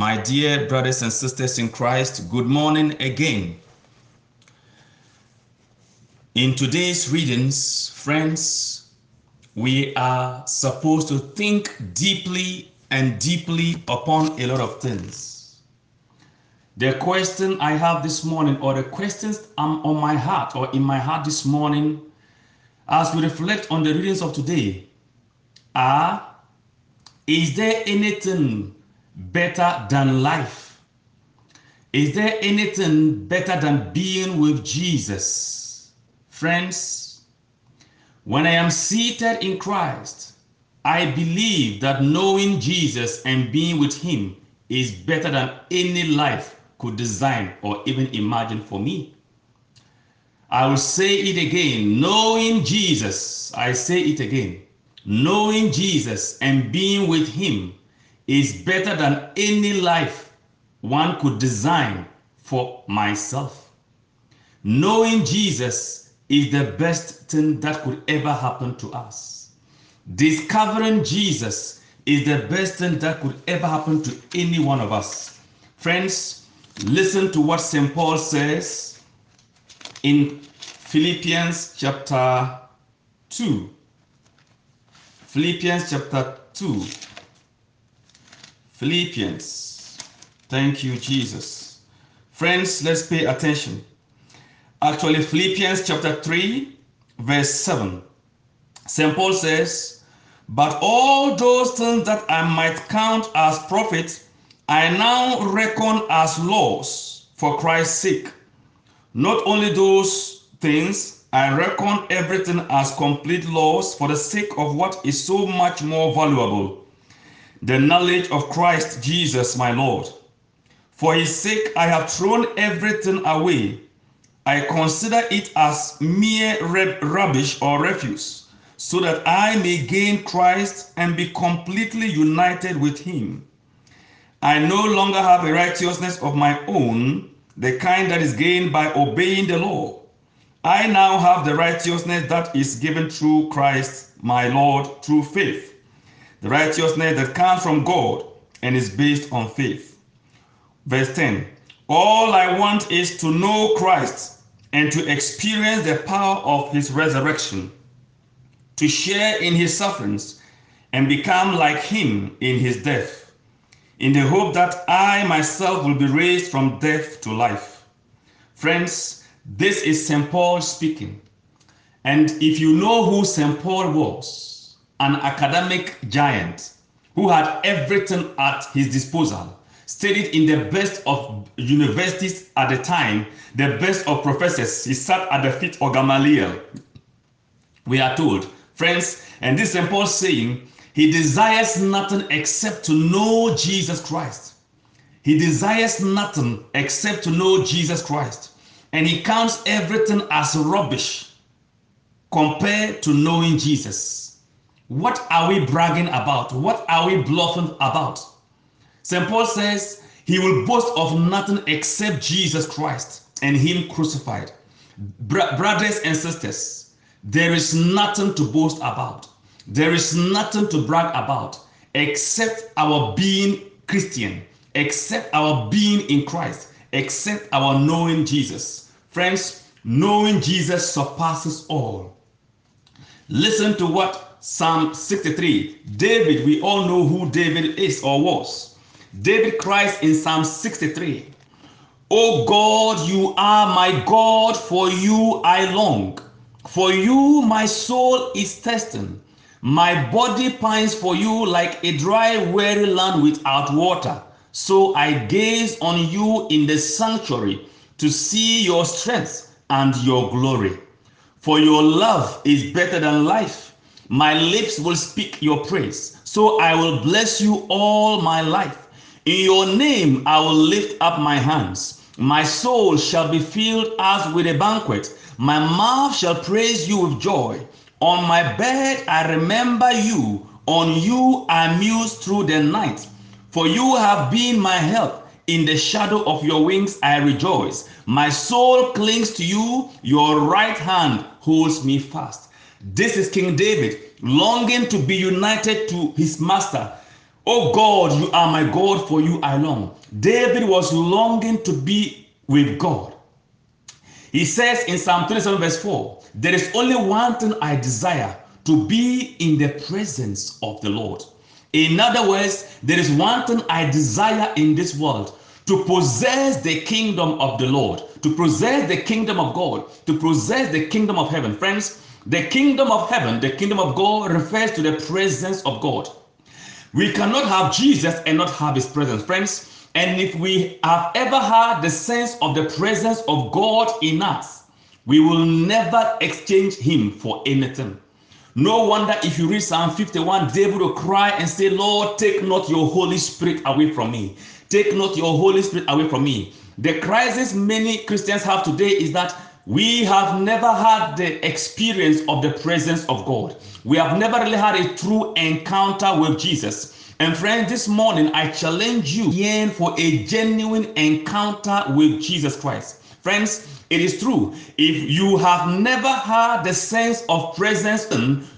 My dear brothers and sisters in Christ, good morning again. In today's readings, friends, we are supposed to think deeply and deeply upon a lot of things. The question I have this morning, or the questions I'm on my heart or in my heart this morning, as we reflect on the readings of today, are Is there anything better than life? Is there anything better than being with Jesus? Friends, when I am seated in Christ, I believe that knowing Jesus and being with Him is better than any life could design or even imagine for me. I will say it again knowing Jesus, I say it again. Knowing Jesus and being with Him is better than any life one could design for myself. Knowing Jesus is the best thing that could ever happen to us. Discovering Jesus is the best thing that could ever happen to any one of us. Friends, listen to what St. Paul says in Philippians chapter 2. Philippians chapter 2. Philippians. Thank you, Jesus. Friends, let's pay attention. Actually, Philippians chapter 3, verse 7. St. Paul says, But all those things that I might count as profit, I now reckon as loss for Christ's sake. Not only those things, I reckon everything as complete loss for the sake of what is so much more valuable the knowledge of Christ Jesus my Lord. For his sake I have thrown everything away. I consider it as mere rubbish or refuse, so that I may gain Christ and be completely united with him. I no longer have a righteousness of my own, the kind that is gained by obeying the law. I now have the righteousness that is given through Christ my Lord through faith the righteousness that comes from God and is based on faith. Verse 10 All I want is to know Christ and to experience the power of his resurrection, to share in his sufferings and become like him in his death, in the hope that I myself will be raised from death to life. Friends, this is St. Paul speaking. And if you know who St. Paul was, an academic giant who had everything at his disposal, studied in the best of universities at the time, the best of professors. He sat at the feet of Gamaliel. We are told, friends, and this is Paul saying, he desires nothing except to know Jesus Christ. He desires nothing except to know Jesus Christ. And he counts everything as rubbish compared to knowing Jesus. What are we bragging about? What are we bluffing about? St. Paul says he will boast of nothing except Jesus Christ and Him crucified. Br- brothers and sisters, there is nothing to boast about. There is nothing to brag about except our being Christian, except our being in Christ, except our knowing Jesus. Friends, knowing Jesus surpasses all. Listen to what Psalm 63. David, we all know who David is or was. David cries in Psalm 63, Oh God, you are my God, for you I long. For you my soul is testing. My body pines for you like a dry, weary land without water. So I gaze on you in the sanctuary to see your strength and your glory. For your love is better than life my lips will speak your praise. So I will bless you all my life. In your name I will lift up my hands. My soul shall be filled as with a banquet. My mouth shall praise you with joy. On my bed I remember you. On you I muse through the night. For you have been my help. In the shadow of your wings I rejoice. My soul clings to you. Your right hand holds me fast. This is King David longing to be united to his master. Oh God, you are my God, for you I long. David was longing to be with God. He says in Psalm 27, verse 4, There is only one thing I desire to be in the presence of the Lord. In other words, there is one thing I desire in this world to possess the kingdom of the Lord, to possess the kingdom of God, to possess the kingdom of heaven. Friends, the kingdom of heaven, the kingdom of God refers to the presence of God. We cannot have Jesus and not have his presence, friends. And if we have ever had the sense of the presence of God in us, we will never exchange him for anything. No wonder if you read Psalm 51, David will cry and say, Lord, take not your Holy Spirit away from me. Take not your Holy Spirit away from me. The crisis many Christians have today is that we have never had the experience of the presence of God. We have never really had a true encounter with Jesus. And friends, this morning I challenge you again for a genuine encounter with Jesus Christ. Friends, it is true. If you have never had the sense of presence,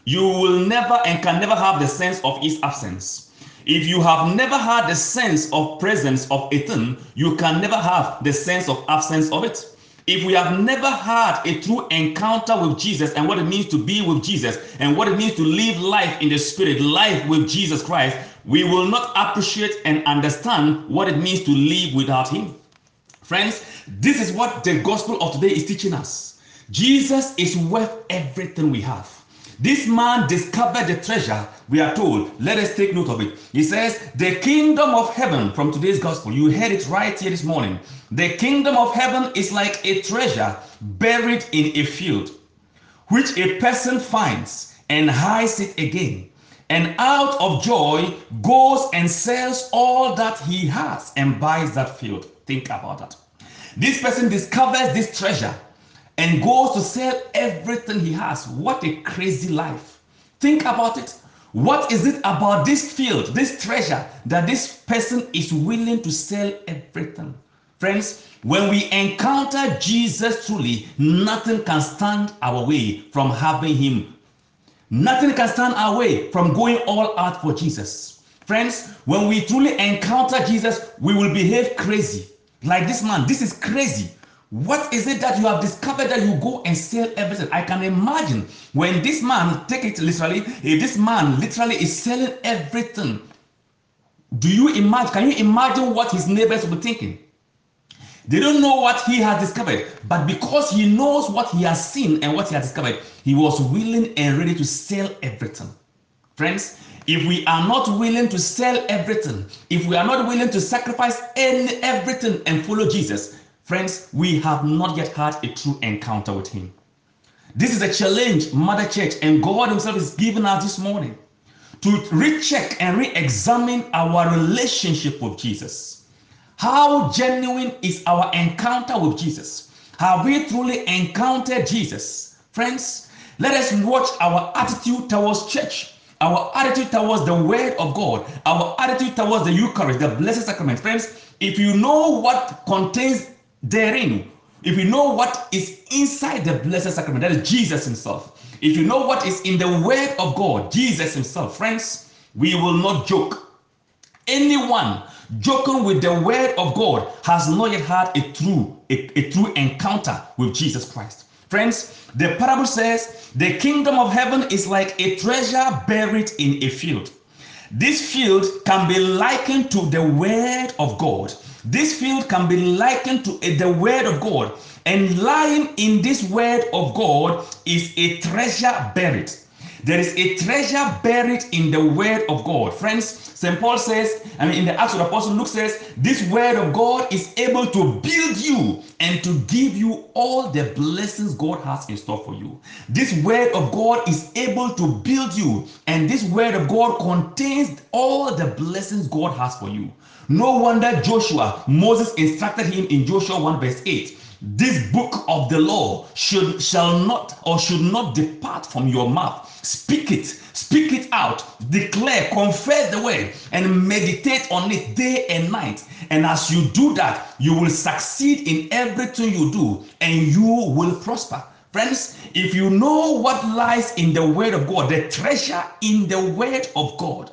you will never and can never have the sense of his absence. If you have never had the sense of presence of a thing, you can never have the sense of absence of it. If we have never had a true encounter with Jesus and what it means to be with Jesus and what it means to live life in the spirit, life with Jesus Christ, we will not appreciate and understand what it means to live without Him. Friends, this is what the gospel of today is teaching us. Jesus is worth everything we have. This man discovered the treasure, we are told. Let us take note of it. He says, The kingdom of heaven, from today's gospel, you heard it right here this morning. The kingdom of heaven is like a treasure buried in a field, which a person finds and hides it again and out of joy goes and sells all that he has and buys that field. Think about that. This person discovers this treasure and goes to sell everything he has. What a crazy life. Think about it. What is it about this field, this treasure, that this person is willing to sell everything? Friends, when we encounter Jesus truly, nothing can stand our way from having him Nothing can stand our way from going all out for Jesus. Friends, when we truly encounter Jesus, we will behave crazy. Like this man, this is crazy. What is it that you have discovered that you go and sell everything? I can imagine when this man, take it literally, if this man literally is selling everything, do you imagine, can you imagine what his neighbors will be thinking? They don't know what he has discovered, but because he knows what he has seen and what he has discovered, he was willing and ready to sell everything. Friends, if we are not willing to sell everything, if we are not willing to sacrifice any everything and follow Jesus, friends, we have not yet had a true encounter with him. This is a challenge, Mother Church, and God Himself is giving us this morning to recheck and re-examine our relationship with Jesus. How genuine is our encounter with Jesus? Have we truly encountered Jesus? Friends, let us watch our attitude towards church, our attitude towards the word of God, our attitude towards the Eucharist, the blessed sacrament. Friends, if you know what contains therein, if you know what is inside the blessed sacrament, that is Jesus Himself. If you know what is in the Word of God, Jesus Himself, friends, we will not joke. Anyone joking with the word of God has not yet had a true a, a true encounter with Jesus Christ. Friends, the parable says the kingdom of heaven is like a treasure buried in a field. This field can be likened to the word of God. This field can be likened to the word of God. And lying in this word of God is a treasure buried. There is a treasure buried in the word of God. Friends, St. Paul says, I mean, in the Acts of the Apostle, Luke says, this word of God is able to build you and to give you all the blessings God has in store for you. This word of God is able to build you, and this word of God contains all the blessings God has for you. No wonder Joshua, Moses instructed him in Joshua 1 verse 8 this book of the law should shall not or should not depart from your mouth. Speak it. Speak it out. Declare confess the word and meditate on it day and night. And as you do that you will succeed in everything you do and you will prosper. Friends if you know what lies in the word of god the treasure in the word of god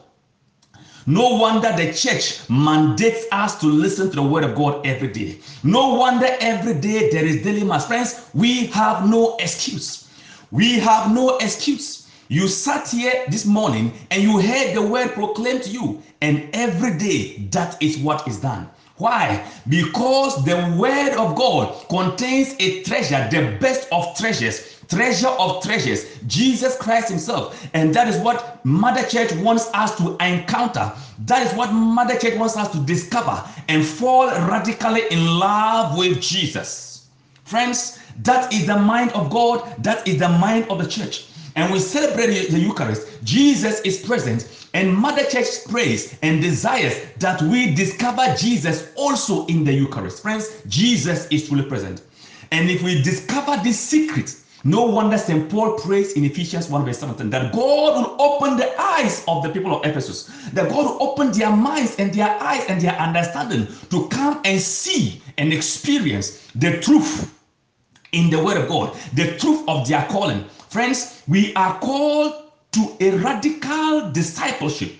No wonder the church mandates us to listen to the word of God every day. No wonder every day there is daily mass. Friends, we have no excuse. We have no excuse. You sat here this morning and you heard the word proclaimed to you, and every day that is what is done. Why? Because the word of God contains a treasure, the best of treasures, treasure of treasures, Jesus Christ Himself. And that is what Mother Church wants us to encounter. That is what Mother Church wants us to discover and fall radically in love with Jesus. Friends, that is the mind of God, that is the mind of the church. And we celebrate the Eucharist. Jesus is present and Mother Church prays and desires that we discover Jesus also in the Eucharist. Friends, Jesus is fully present. And if we discover this secret, no wonder St. Paul prays in Ephesians 1 verse 17 that God will open the eyes of the people of Ephesus, that God will open their minds and their eyes and their understanding to come and see and experience the truth in the Word of God, the truth of their calling. Friends, we are called to a radical discipleship,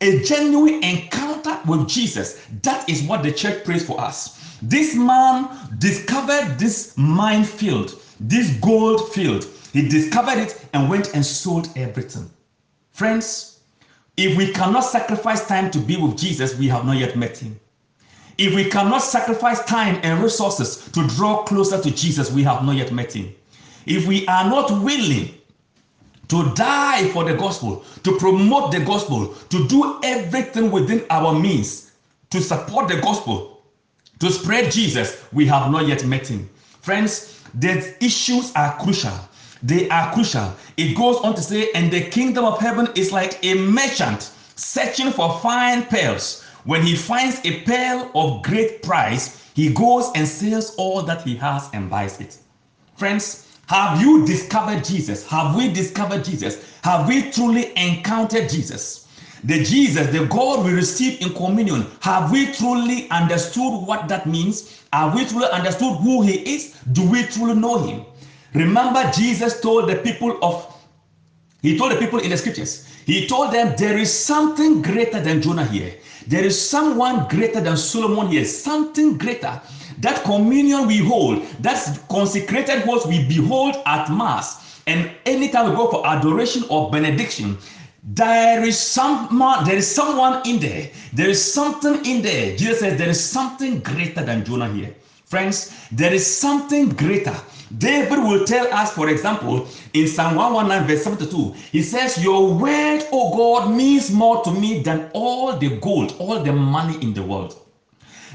a genuine encounter with Jesus. That is what the church prays for us. This man discovered this minefield, this gold field. He discovered it and went and sold everything. Friends, if we cannot sacrifice time to be with Jesus, we have not yet met him. If we cannot sacrifice time and resources to draw closer to Jesus, we have not yet met him. If we are not willing to die for the gospel, to promote the gospel, to do everything within our means to support the gospel, to spread Jesus, we have not yet met him. Friends, the issues are crucial. They are crucial. It goes on to say, and the kingdom of heaven is like a merchant searching for fine pearls. When he finds a pearl of great price, he goes and sells all that he has and buys it. Friends, have you discovered Jesus? Have we discovered Jesus? Have we truly encountered Jesus? The Jesus, the God we receive in communion, have we truly understood what that means? Have we truly understood who He is? Do we truly know Him? Remember, Jesus told the people of, He told the people in the scriptures, He told them, There is something greater than Jonah here. There is someone greater than Solomon here, something greater. That communion we hold, that's consecrated what we behold at Mass. And anytime we go for adoration or benediction, there is someone, there is someone in there. There is something in there. Jesus says there is something greater than Jonah here. Friends, there is something greater. David will tell us, for example, in Psalm 119, verse 72, he says, Your word, O God, means more to me than all the gold, all the money in the world.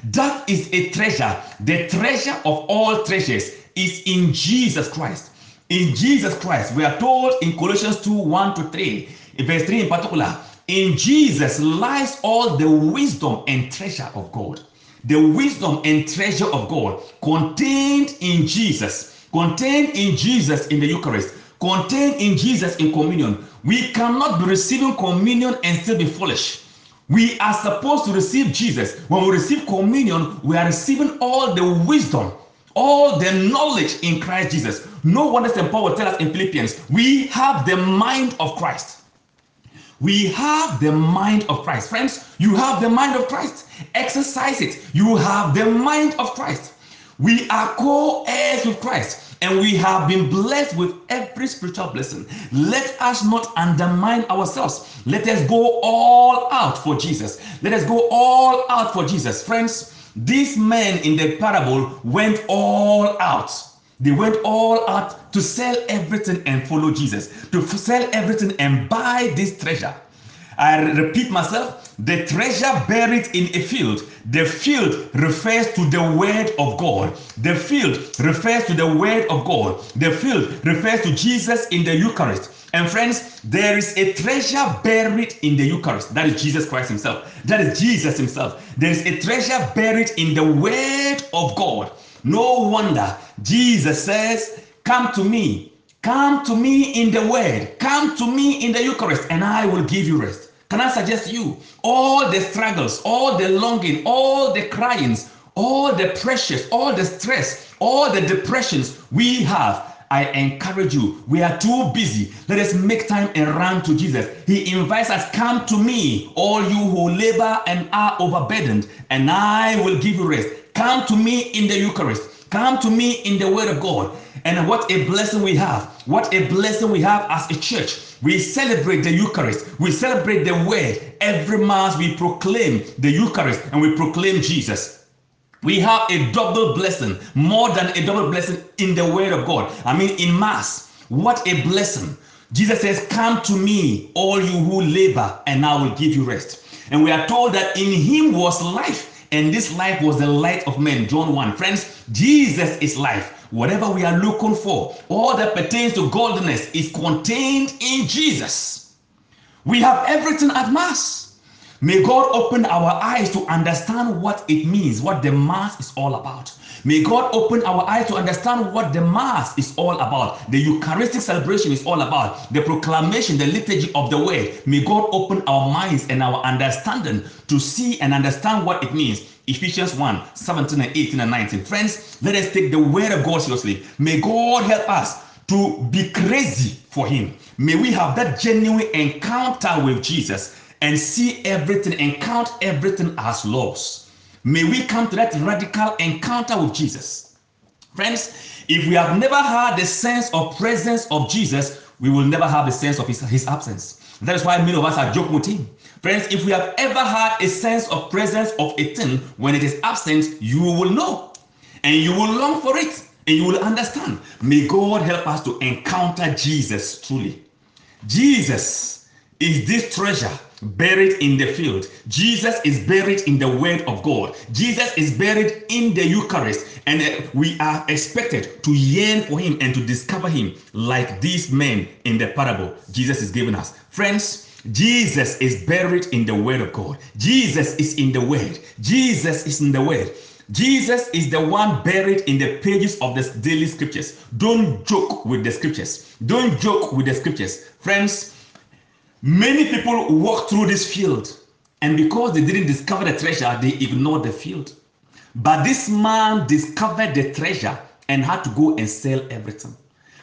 That is a treasure. The treasure of all treasures is in Jesus Christ. In Jesus Christ, we are told in Colossians 2 1 to 3, in verse 3 in particular, in Jesus lies all the wisdom and treasure of God. The wisdom and treasure of God contained in Jesus, contained in Jesus in the Eucharist, contained in Jesus in communion. We cannot be receiving communion and still be foolish. We are supposed to receive Jesus. When we receive communion, we are receiving all the wisdom, all the knowledge in Christ Jesus. No wonder St. Paul will tell us in Philippians, we have the mind of Christ. We have the mind of Christ. Friends, you have the mind of Christ. Exercise it. You have the mind of Christ. We are co heirs with Christ and we have been blessed with every spiritual blessing. Let us not undermine ourselves. Let us go all out for Jesus. Let us go all out for Jesus. Friends, these men in the parable went all out. They went all out to sell everything and follow Jesus, to sell everything and buy this treasure. I repeat myself, the treasure buried in a field. The field refers to the word of God. The field refers to the word of God. The field refers to Jesus in the Eucharist. And friends, there is a treasure buried in the Eucharist. That is Jesus Christ Himself. That is Jesus Himself. There is a treasure buried in the Word of God. No wonder Jesus says, Come to me. Come to me in the Word. Come to me in the Eucharist, and I will give you rest. Can I suggest you all the struggles, all the longing, all the cryings, all the pressures, all the stress, all the depressions we have I encourage you. We are too busy. Let us make time and run to Jesus. He invites us, Come to me, all you who labor and are overburdened, and I will give you rest. Come to me in the Eucharist. Come to me in the Word of God. And what a blessing we have. What a blessing we have as a church. We celebrate the Eucharist. We celebrate the Word. Every Mass we proclaim the Eucharist and we proclaim Jesus. We have a double blessing, more than a double blessing in the Word of God. I mean, in Mass, what a blessing. Jesus says, Come to me, all you who labor, and I will give you rest. And we are told that in Him was life, and this life was the light of men. John 1. Friends, Jesus is life. Whatever we are looking for, all that pertains to godliness is contained in Jesus. We have everything at Mass. May God open our eyes to understand what it means, what the Mass is all about. May God open our eyes to understand what the Mass is all about, the Eucharistic celebration is all about, the proclamation, the liturgy of the Word. May God open our minds and our understanding to see and understand what it means. Ephesians 1 17 and 18 and 19. Friends, let us take the Word of God seriously. May God help us to be crazy for Him. May we have that genuine encounter with Jesus and see everything and count everything as loss. May we come to that radical encounter with Jesus. Friends, if we have never had the sense of presence of Jesus, we will never have the sense of his, his absence. That is why many of us are joking with him. Friends, if we have ever had a sense of presence of a thing when it is absent, you will know and you will long for it and you will understand. May God help us to encounter Jesus truly. Jesus is this treasure buried in the field. Jesus is buried in the Word of God. Jesus is buried in the Eucharist. And uh, we are expected to yearn for Him and to discover Him like these men in the parable Jesus is giving us. Friends, Jesus is buried in the Word of God. Jesus is in the Word. Jesus is in the Word. Jesus is the one buried in the pages of the daily scriptures. Don't joke with the scriptures. Don't joke with the scriptures. Friends, Many people walk through this field, and because they didn't discover the treasure, they ignored the field. But this man discovered the treasure and had to go and sell everything.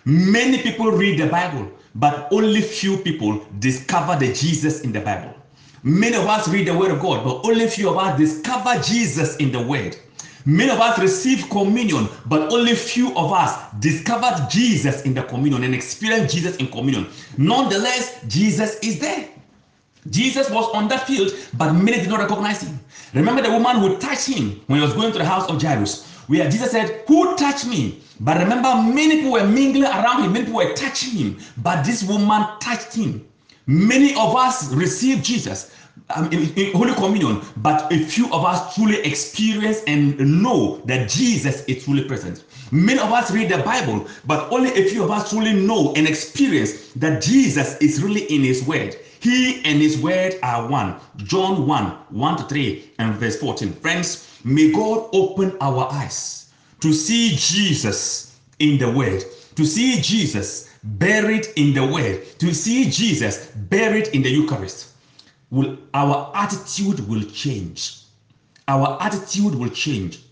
Many people read the Bible, but only few people discover the Jesus in the Bible. Many of us read the Word of God, but only few of us discover Jesus in the Word. Many of us receive communion, but only few of us discovered Jesus in the communion and experienced Jesus in communion. Nonetheless, Jesus is there. Jesus was on that field, but many did not recognize him. Remember the woman who touched him when he was going to the house of Jairus, where Jesus said, Who touched me? But remember, many people were mingling around him, many people were touching him, but this woman touched him. Many of us received Jesus, um, in, in, Holy Communion, but a few of us truly experience and know that Jesus is truly present. Many of us read the Bible, but only a few of us truly know and experience that Jesus is really in His Word. He and His Word are one. John 1 1 to 3 and verse 14. Friends, may God open our eyes to see Jesus in the Word, to see Jesus buried in the Word, to see Jesus buried in the Eucharist will our attitude will change. Our attitude will change.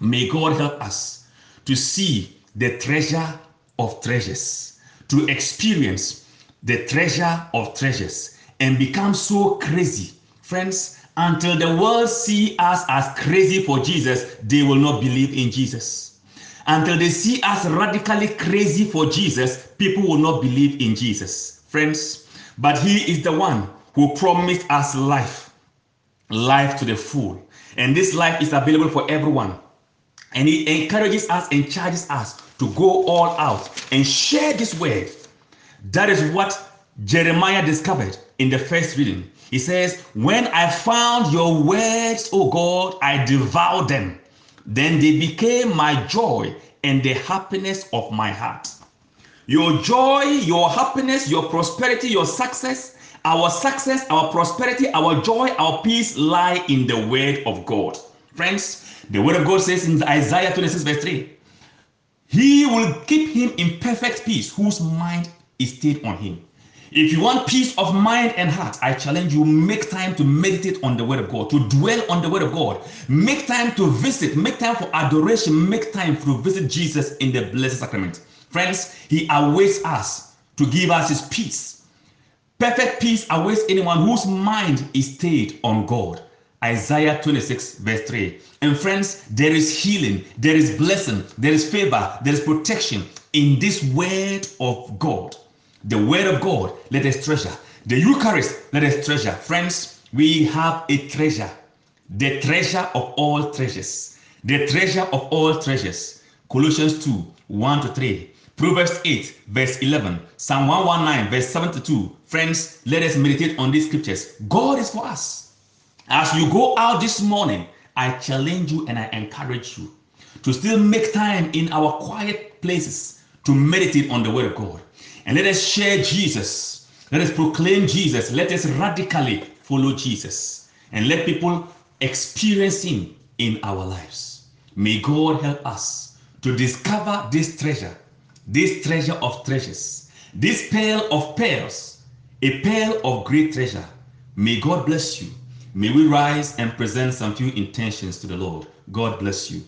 May God help us to see the treasure of treasures, to experience the treasure of treasures, and become so crazy, friends. Until the world see us as crazy for Jesus, they will not believe in Jesus. Until they see us radically crazy for Jesus, people will not believe in Jesus, friends. But He is the one who promised us life, life to the full. And this life is available for everyone. And he encourages us and charges us to go all out and share this word. That is what Jeremiah discovered in the first reading. He says, When I found your words, O God, I devoured them. Then they became my joy and the happiness of my heart. Your joy, your happiness, your prosperity, your success our success, our prosperity, our joy, our peace lie in the word of God. Friends, the word of God says in Isaiah 26, verse 3 He will keep him in perfect peace whose mind is stayed on him. If you want peace of mind and heart, I challenge you make time to meditate on the word of God, to dwell on the word of God. Make time to visit, make time for adoration, make time to visit Jesus in the blessed sacrament. Friends, He awaits us to give us His peace. Perfect peace awaits anyone whose mind is stayed on God. Isaiah 26, verse 3. And friends, there is healing, there is blessing, there is favor, there is protection in this word of God. The word of God, let us treasure. The Eucharist, let us treasure. Friends, we have a treasure, the treasure of all treasures, the treasure of all treasures. Colossians 2 1 to 3. Proverbs 8, verse 11, Psalm 119, verse 72. Friends, let us meditate on these scriptures. God is for us. As you go out this morning, I challenge you and I encourage you to still make time in our quiet places to meditate on the Word of God. And let us share Jesus. Let us proclaim Jesus. Let us radically follow Jesus. And let people experience Him in our lives. May God help us to discover this treasure, this treasure of treasures, this pearl of pearls, a pearl of great treasure. May God bless you. May we rise and present some few intentions to the Lord. God bless you.